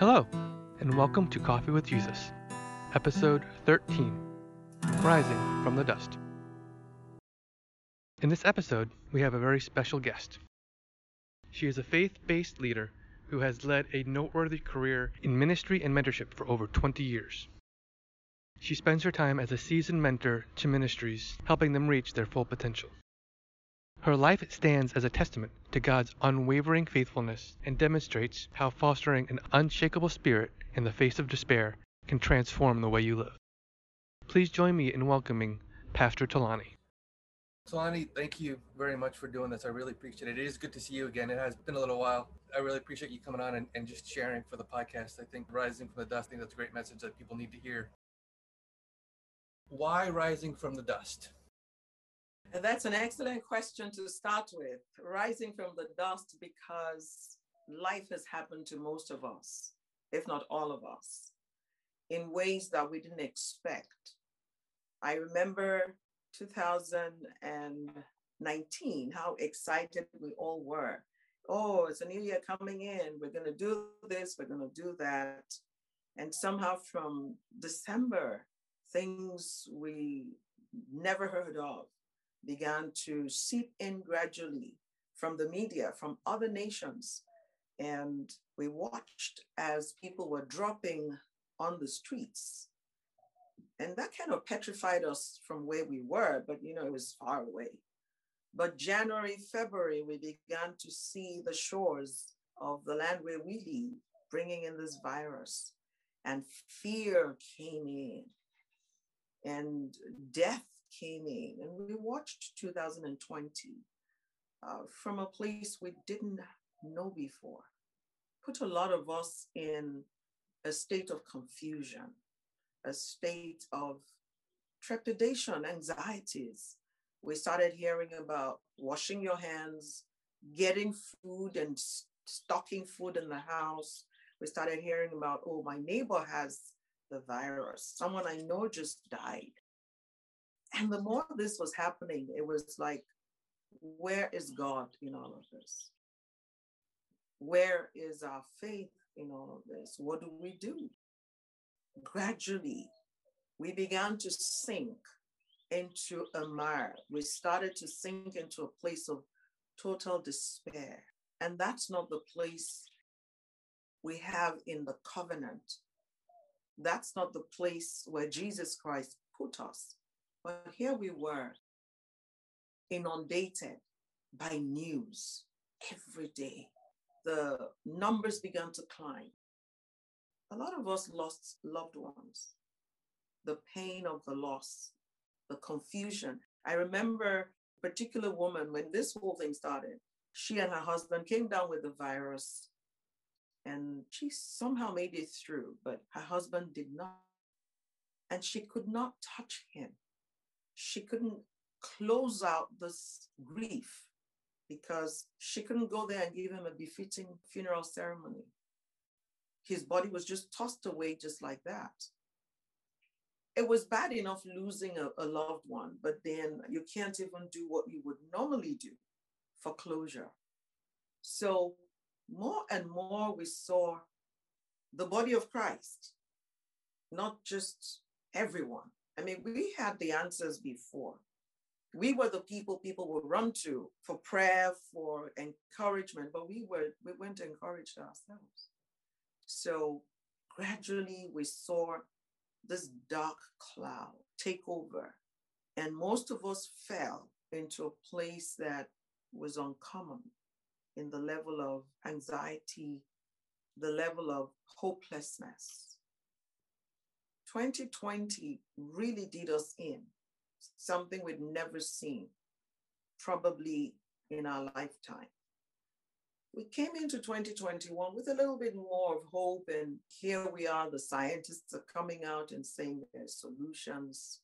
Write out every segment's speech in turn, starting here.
Hello, and welcome to Coffee with Jesus, episode 13 Rising from the Dust. In this episode, we have a very special guest. She is a faith based leader who has led a noteworthy career in ministry and mentorship for over 20 years. She spends her time as a seasoned mentor to ministries, helping them reach their full potential. Her life stands as a testament to God's unwavering faithfulness and demonstrates how fostering an unshakable spirit in the face of despair can transform the way you live. Please join me in welcoming Pastor Tolani. Tolani, thank you very much for doing this. I really appreciate it. It is good to see you again. It has been a little while. I really appreciate you coming on and, and just sharing for the podcast. I think Rising from the Dust, I think that's a great message that people need to hear. Why Rising from the Dust? That's an excellent question to start with. Rising from the dust because life has happened to most of us, if not all of us, in ways that we didn't expect. I remember 2019, how excited we all were. Oh, it's a new year coming in. We're going to do this, we're going to do that. And somehow from December, things we never heard of began to seep in gradually from the media, from other nations. And we watched as people were dropping on the streets. And that kind of petrified us from where we were, but you know, it was far away. But January, February, we began to see the shores of the land where we live bringing in this virus. And fear came in, and death came in. And we watched 2020 uh, from a place we didn't know before. Put a lot of us in a state of confusion, a state of trepidation, anxieties. We started hearing about washing your hands, getting food and stocking food in the house. We started hearing about, oh, my neighbor has the virus. Someone I know just died. And the more this was happening, it was like, where is God in all of this? Where is our faith in all of this? What do we do? Gradually, we began to sink into a mire. We started to sink into a place of total despair. And that's not the place we have in the covenant. That's not the place where Jesus Christ put us. But here we were, inundated by news every day. The numbers began to climb. A lot of us lost loved ones. The pain of the loss, the confusion. I remember a particular woman when this whole thing started. She and her husband came down with the virus and she somehow made it through, but her husband did not. And she could not touch him she couldn't close out this grief because she couldn't go there and give him a befitting funeral ceremony. His body was just tossed away just like that. It was bad enough losing a, a loved one, but then you can't even do what you would normally do for closure. So, more and more, we saw the body of Christ, not just everyone, I mean, we had the answers before. We were the people people would run to for prayer, for encouragement, but we were we weren't encouraged ourselves. So gradually we saw this dark cloud take over, and most of us fell into a place that was uncommon in the level of anxiety, the level of hopelessness 2020 really did us in, something we'd never seen, probably in our lifetime. We came into 2021 with a little bit more of hope, and here we are. The scientists are coming out and saying there's solutions.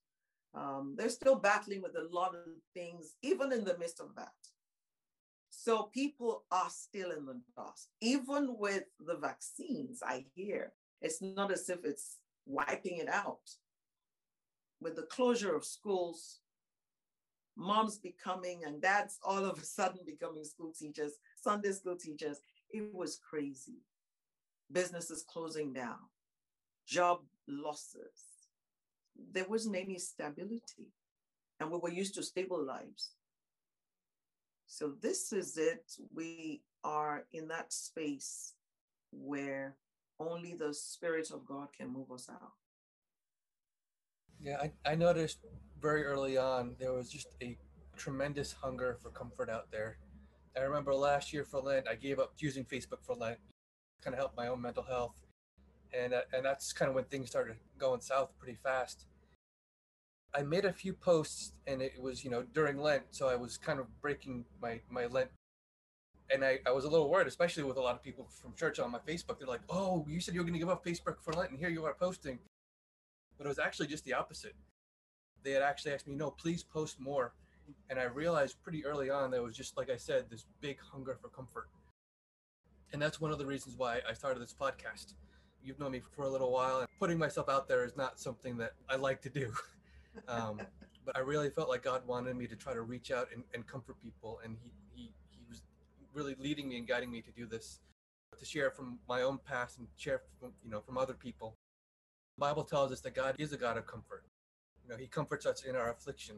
Um, they're still battling with a lot of things, even in the midst of that. So people are still in the dust. Even with the vaccines, I hear it's not as if it's wiping it out. With the closure of schools, moms becoming and dads all of a sudden becoming school teachers, Sunday school teachers, it was crazy. businesses closing down, job losses. There wasn't any stability, and we were used to stable lives. So, this is it. We are in that space where only the Spirit of God can move us out. Yeah, I, I noticed very early on there was just a tremendous hunger for comfort out there. I remember last year for Lent, I gave up using Facebook for Lent, kind of help my own mental health, and uh, and that's kind of when things started going south pretty fast. I made a few posts, and it was you know during Lent, so I was kind of breaking my my Lent, and I, I was a little worried, especially with a lot of people from church on my Facebook. They're like, "Oh, you said you were going to give up Facebook for Lent, and here you are posting," but it was actually just the opposite. They had actually asked me, "No, please post more," and I realized pretty early on that it was just like I said, this big hunger for comfort, and that's one of the reasons why I started this podcast. You've known me for a little while, and putting myself out there is not something that I like to do. Um, but I really felt like God wanted me to try to reach out and, and comfort people, and he, he really leading me and guiding me to do this, to share from my own past and share from you know from other people. The Bible tells us that God is a God of comfort. You know, He comforts us in our affliction.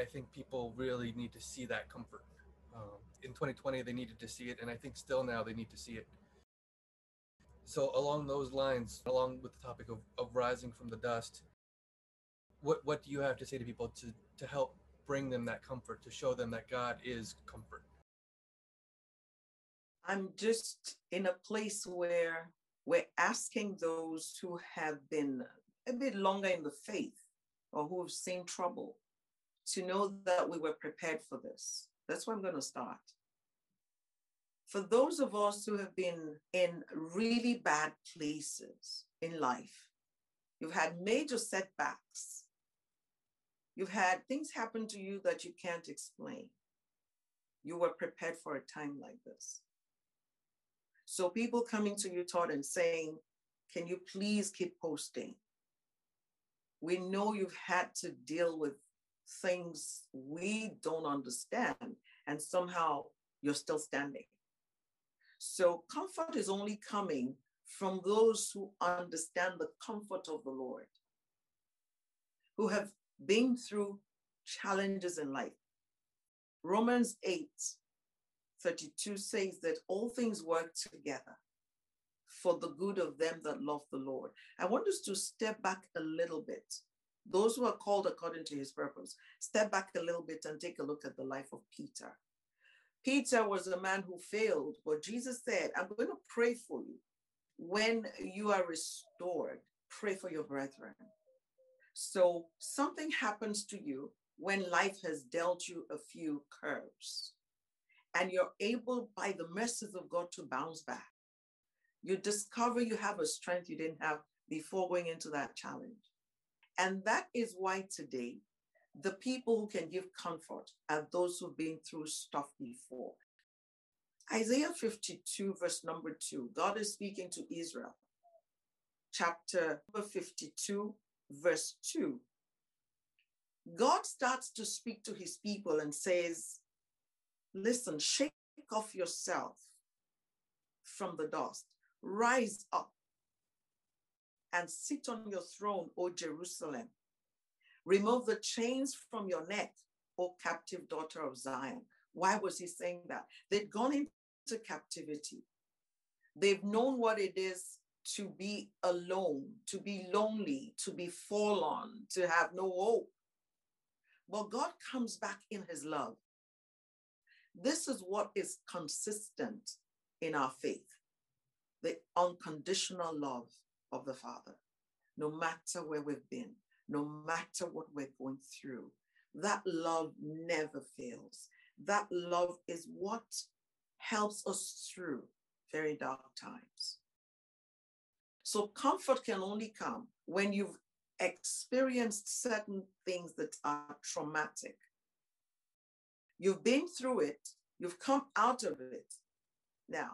I think people really need to see that comfort. Um, in 2020, they needed to see it, and I think still now they need to see it. So, along those lines, along with the topic of, of rising from the dust, what what do you have to say to people to to help bring them that comfort to show them that god is comfort i'm just in a place where we're asking those who have been a bit longer in the faith or who have seen trouble to know that we were prepared for this that's where i'm going to start for those of us who have been in really bad places in life you've had major setbacks You've had things happen to you that you can't explain. You were prepared for a time like this. So, people coming to you, Todd, and saying, Can you please keep posting? We know you've had to deal with things we don't understand, and somehow you're still standing. So, comfort is only coming from those who understand the comfort of the Lord, who have been through challenges in life. Romans 8 32 says that all things work together for the good of them that love the Lord. I want us to step back a little bit. Those who are called according to his purpose, step back a little bit and take a look at the life of Peter. Peter was a man who failed, but Jesus said, I'm going to pray for you. When you are restored, pray for your brethren. So something happens to you when life has dealt you a few curves, and you're able, by the mercies of God, to bounce back. You discover you have a strength you didn't have before going into that challenge. And that is why today, the people who can give comfort are those who've been through stuff before. Isaiah 52, verse number two, God is speaking to Israel. Chapter 52, verse 2, God starts to speak to his people and says, Listen, shake off yourself from the dust, rise up and sit on your throne, O Jerusalem. Remove the chains from your neck, O captive daughter of Zion. Why was he saying that? They'd gone into captivity. They've known what it is to be alone, to be lonely, to be forlorn, to have no hope. But God comes back in his love. This is what is consistent in our faith the unconditional love of the Father, no matter where we've been, no matter what we're going through. That love never fails. That love is what helps us through very dark times. So comfort can only come when you've experienced certain things that are traumatic. You've been through it, you've come out of it. Now,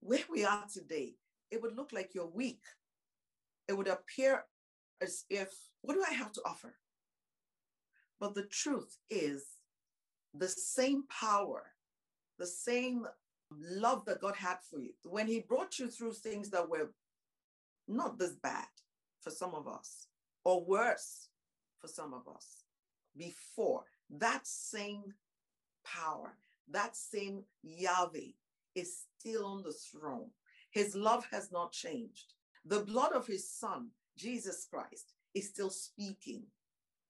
where we are today, it would look like you're weak. It would appear as if, what do I have to offer? But the truth is, the same power, the same love that God had for you, when He brought you through things that were not this bad for some of us, or worse for some of us, before, that same power, that same Yahweh is still on the throne. His love has not changed. The blood of his son, Jesus Christ, is still speaking.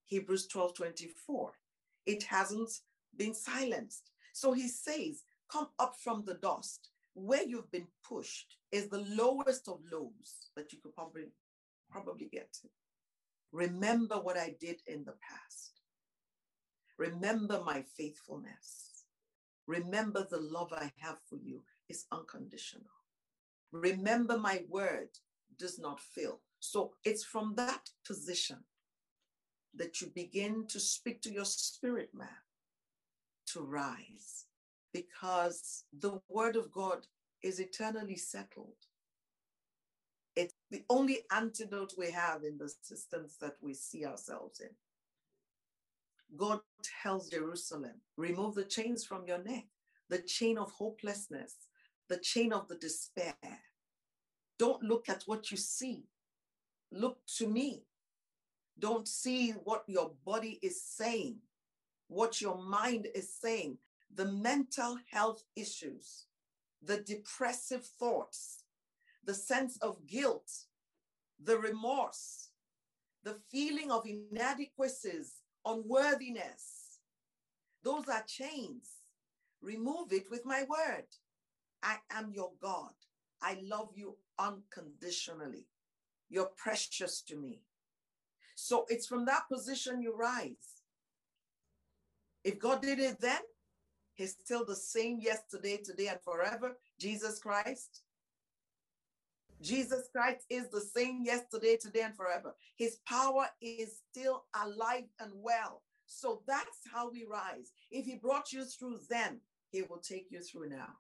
Hebrews 12 24. It hasn't been silenced. So he says, Come up from the dust. Where you've been pushed is the lowest of lows that you could probably, probably get to. Remember what I did in the past. Remember my faithfulness. Remember the love I have for you is unconditional. Remember my word does not fail. So it's from that position that you begin to speak to your spirit man to rise because the word of God is eternally settled. It's the only antidote we have in the systems that we see ourselves in. God tells Jerusalem, remove the chains from your neck, the chain of hopelessness, the chain of the despair. Don't look at what you see. Look to me. Don't see what your body is saying, what your mind is saying, the mental health issues, the depressive thoughts, the sense of guilt, the remorse, the feeling of inadequacies, unworthiness. Those are chains. Remove it with my word. I am your God. I love you unconditionally. You're precious to me. So it's from that position you rise. If God did it then, He's still the same yesterday, today, and forever. Jesus Christ. Jesus Christ is the same yesterday, today, and forever. His power is still alive and well. So that's how we rise. If He brought you through then, He will take you through now.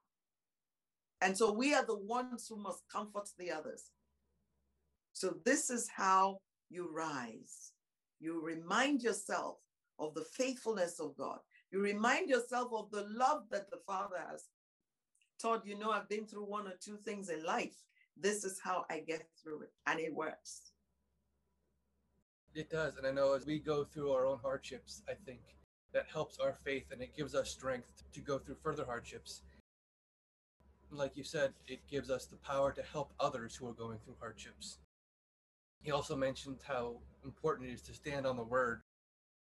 And so we are the ones who must comfort the others. So this is how you rise. You remind yourself of the faithfulness of God. You remind yourself of the love that the Father has. Todd, you know, I've been through one or two things in life. This is how I get through it, and it works. It does. And I know as we go through our own hardships, I think that helps our faith and it gives us strength to go through further hardships like you said, it gives us the power to help others who are going through hardships. He also mentioned how important it is to stand on the word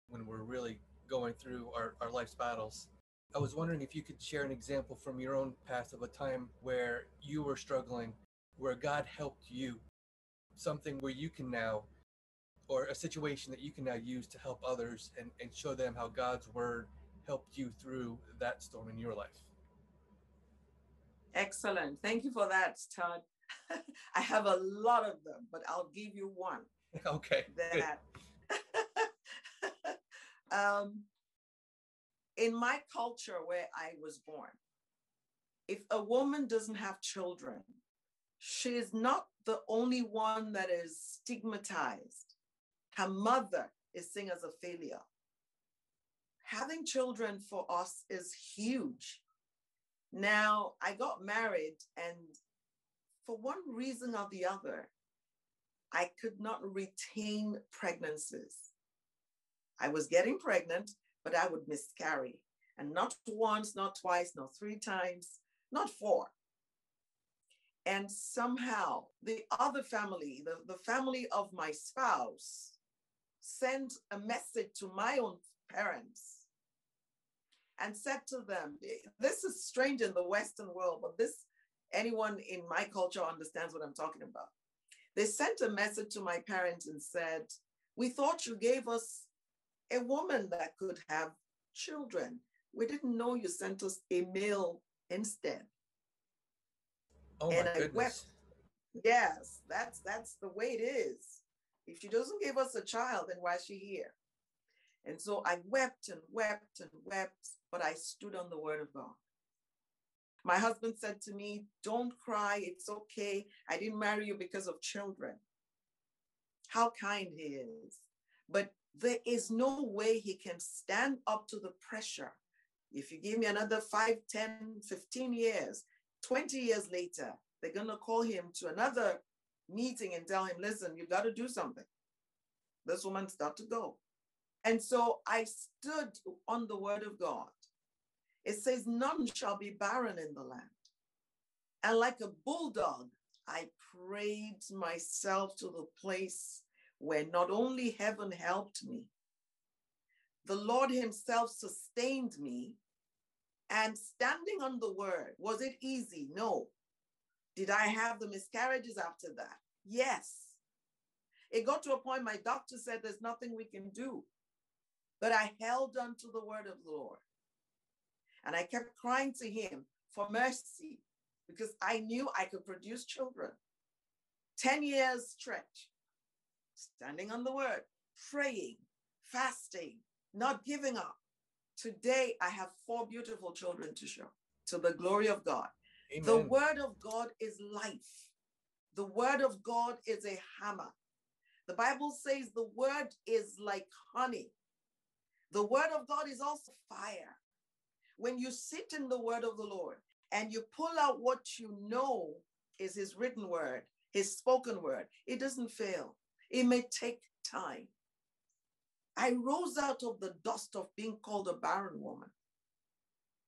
when we're really going through our, our life's battles. I was wondering if you could share an example from your own past of a time where you were struggling, where God helped you, something where you can now, or a situation that you can now use to help others and, and show them how God's word helped you through that storm in your life. Excellent. Thank you for that, Todd. I have a lot of them, but I'll give you one. Okay. That um, in my culture where I was born, if a woman doesn't have children, she is not the only one that is stigmatized. Her mother is seen as a failure. Having children for us is huge. Now, I got married, and for one reason or the other, I could not retain pregnancies. I was getting pregnant, but I would miscarry. And not once, not twice, not three times, not four. And somehow the other family, the, the family of my spouse, sent a message to my own parents and said to them, This is strange in the Western world, but this, anyone in my culture understands what I'm talking about. They sent a message to my parents and said, We thought you gave us a woman that could have children. We didn't know you sent us a male instead. Oh my and goodness. I wept. Yes, that's that's the way it is. If she doesn't give us a child, then why is she here? And so I wept and wept and wept, but I stood on the word of God. My husband said to me, Don't cry, it's okay. I didn't marry you because of children. How kind he is. But there is no way he can stand up to the pressure. If you give me another 5, 10, 15 years, 20 years later, they're going to call him to another meeting and tell him, listen, you've got to do something. This woman's got to go. And so I stood on the word of God. It says, none shall be barren in the land. And like a bulldog, I prayed myself to the place where not only heaven helped me, the Lord Himself sustained me. And standing on the word, was it easy? No. Did I have the miscarriages after that? Yes. It got to a point my doctor said there's nothing we can do. But I held on to the word of the Lord. And I kept crying to him for mercy because I knew I could produce children. 10 years stretch, standing on the word, praying, fasting, not giving up. Today, I have four beautiful children to show to the glory of God. Amen. The word of God is life. The word of God is a hammer. The Bible says the word is like honey. The word of God is also fire. When you sit in the word of the Lord and you pull out what you know is his written word, his spoken word, it doesn't fail. It may take time. I rose out of the dust of being called a barren woman.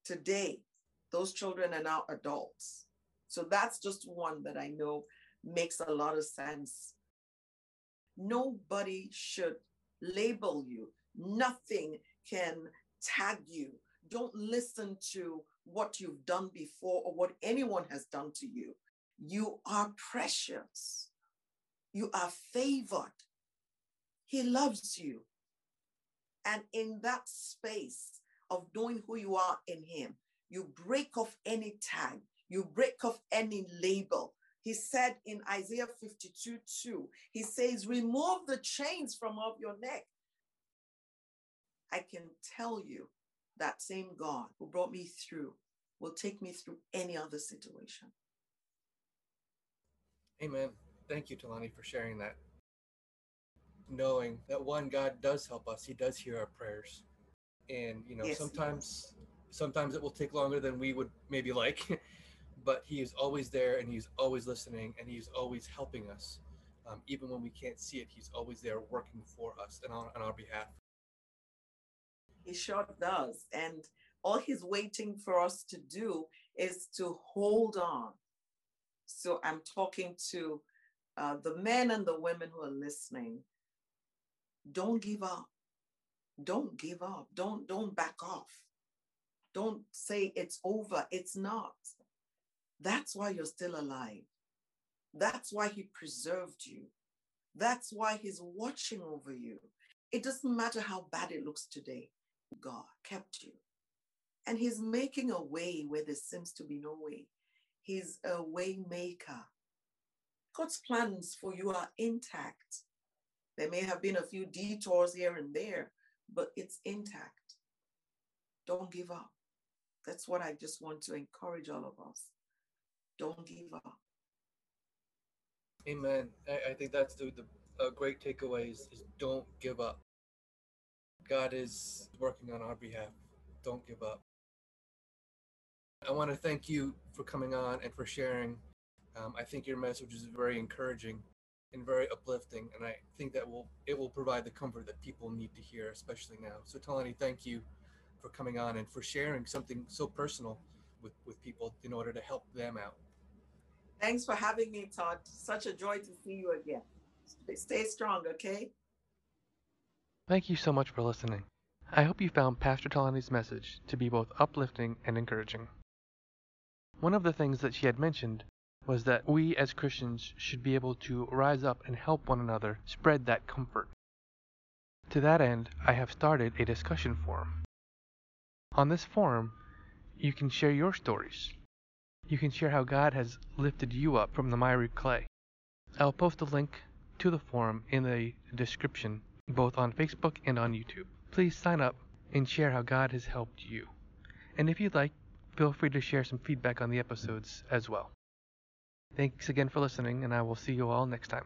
Today, those children are now adults. So that's just one that I know makes a lot of sense. Nobody should label you, nothing can tag you. Don't listen to what you've done before or what anyone has done to you. You are precious. You are favored. He loves you. And in that space of knowing who you are in Him, you break off any tag, you break off any label. He said in Isaiah 52 2, He says, Remove the chains from off your neck. I can tell you that same God who brought me through will take me through any other situation. Amen. Thank you, Tolani, for sharing that. Knowing that one, God does help us. He does hear our prayers. And, you know, yes, sometimes sometimes it will take longer than we would maybe like, but he is always there and he's always listening and he's always helping us. Um, even when we can't see it, he's always there working for us and on, on our behalf. He sure does. And all he's waiting for us to do is to hold on. So I'm talking to uh, the men and the women who are listening. Don't give up. Don't give up. Don't don't back off. Don't say it's over. It's not. That's why you're still alive. That's why he preserved you. That's why he's watching over you. It doesn't matter how bad it looks today. God kept you. And he's making a way where there seems to be no way. He's a way maker. God's plans for you are intact. There may have been a few detours here and there, but it's intact. Don't give up. That's what I just want to encourage all of us. Don't give up. Amen. I, I think that's the, the great takeaway is, is don't give up. God is working on our behalf. Don't give up. I want to thank you for coming on and for sharing. Um, I think your message is very encouraging and very uplifting, and I think that will it will provide the comfort that people need to hear, especially now. So, Tolani, thank you for coming on and for sharing something so personal with, with people in order to help them out. Thanks for having me, Todd. Such a joy to see you again. Stay strong, okay? Thank you so much for listening. I hope you found Pastor Tolani's message to be both uplifting and encouraging. One of the things that she had mentioned was that we as Christians should be able to rise up and help one another spread that comfort. To that end, I have started a discussion forum. On this forum, you can share your stories. You can share how God has lifted you up from the miry clay. I'll post a link to the forum in the description both on Facebook and on YouTube. Please sign up and share how God has helped you. And if you'd like, feel free to share some feedback on the episodes as well. Thanks again for listening, and I will see you all next time.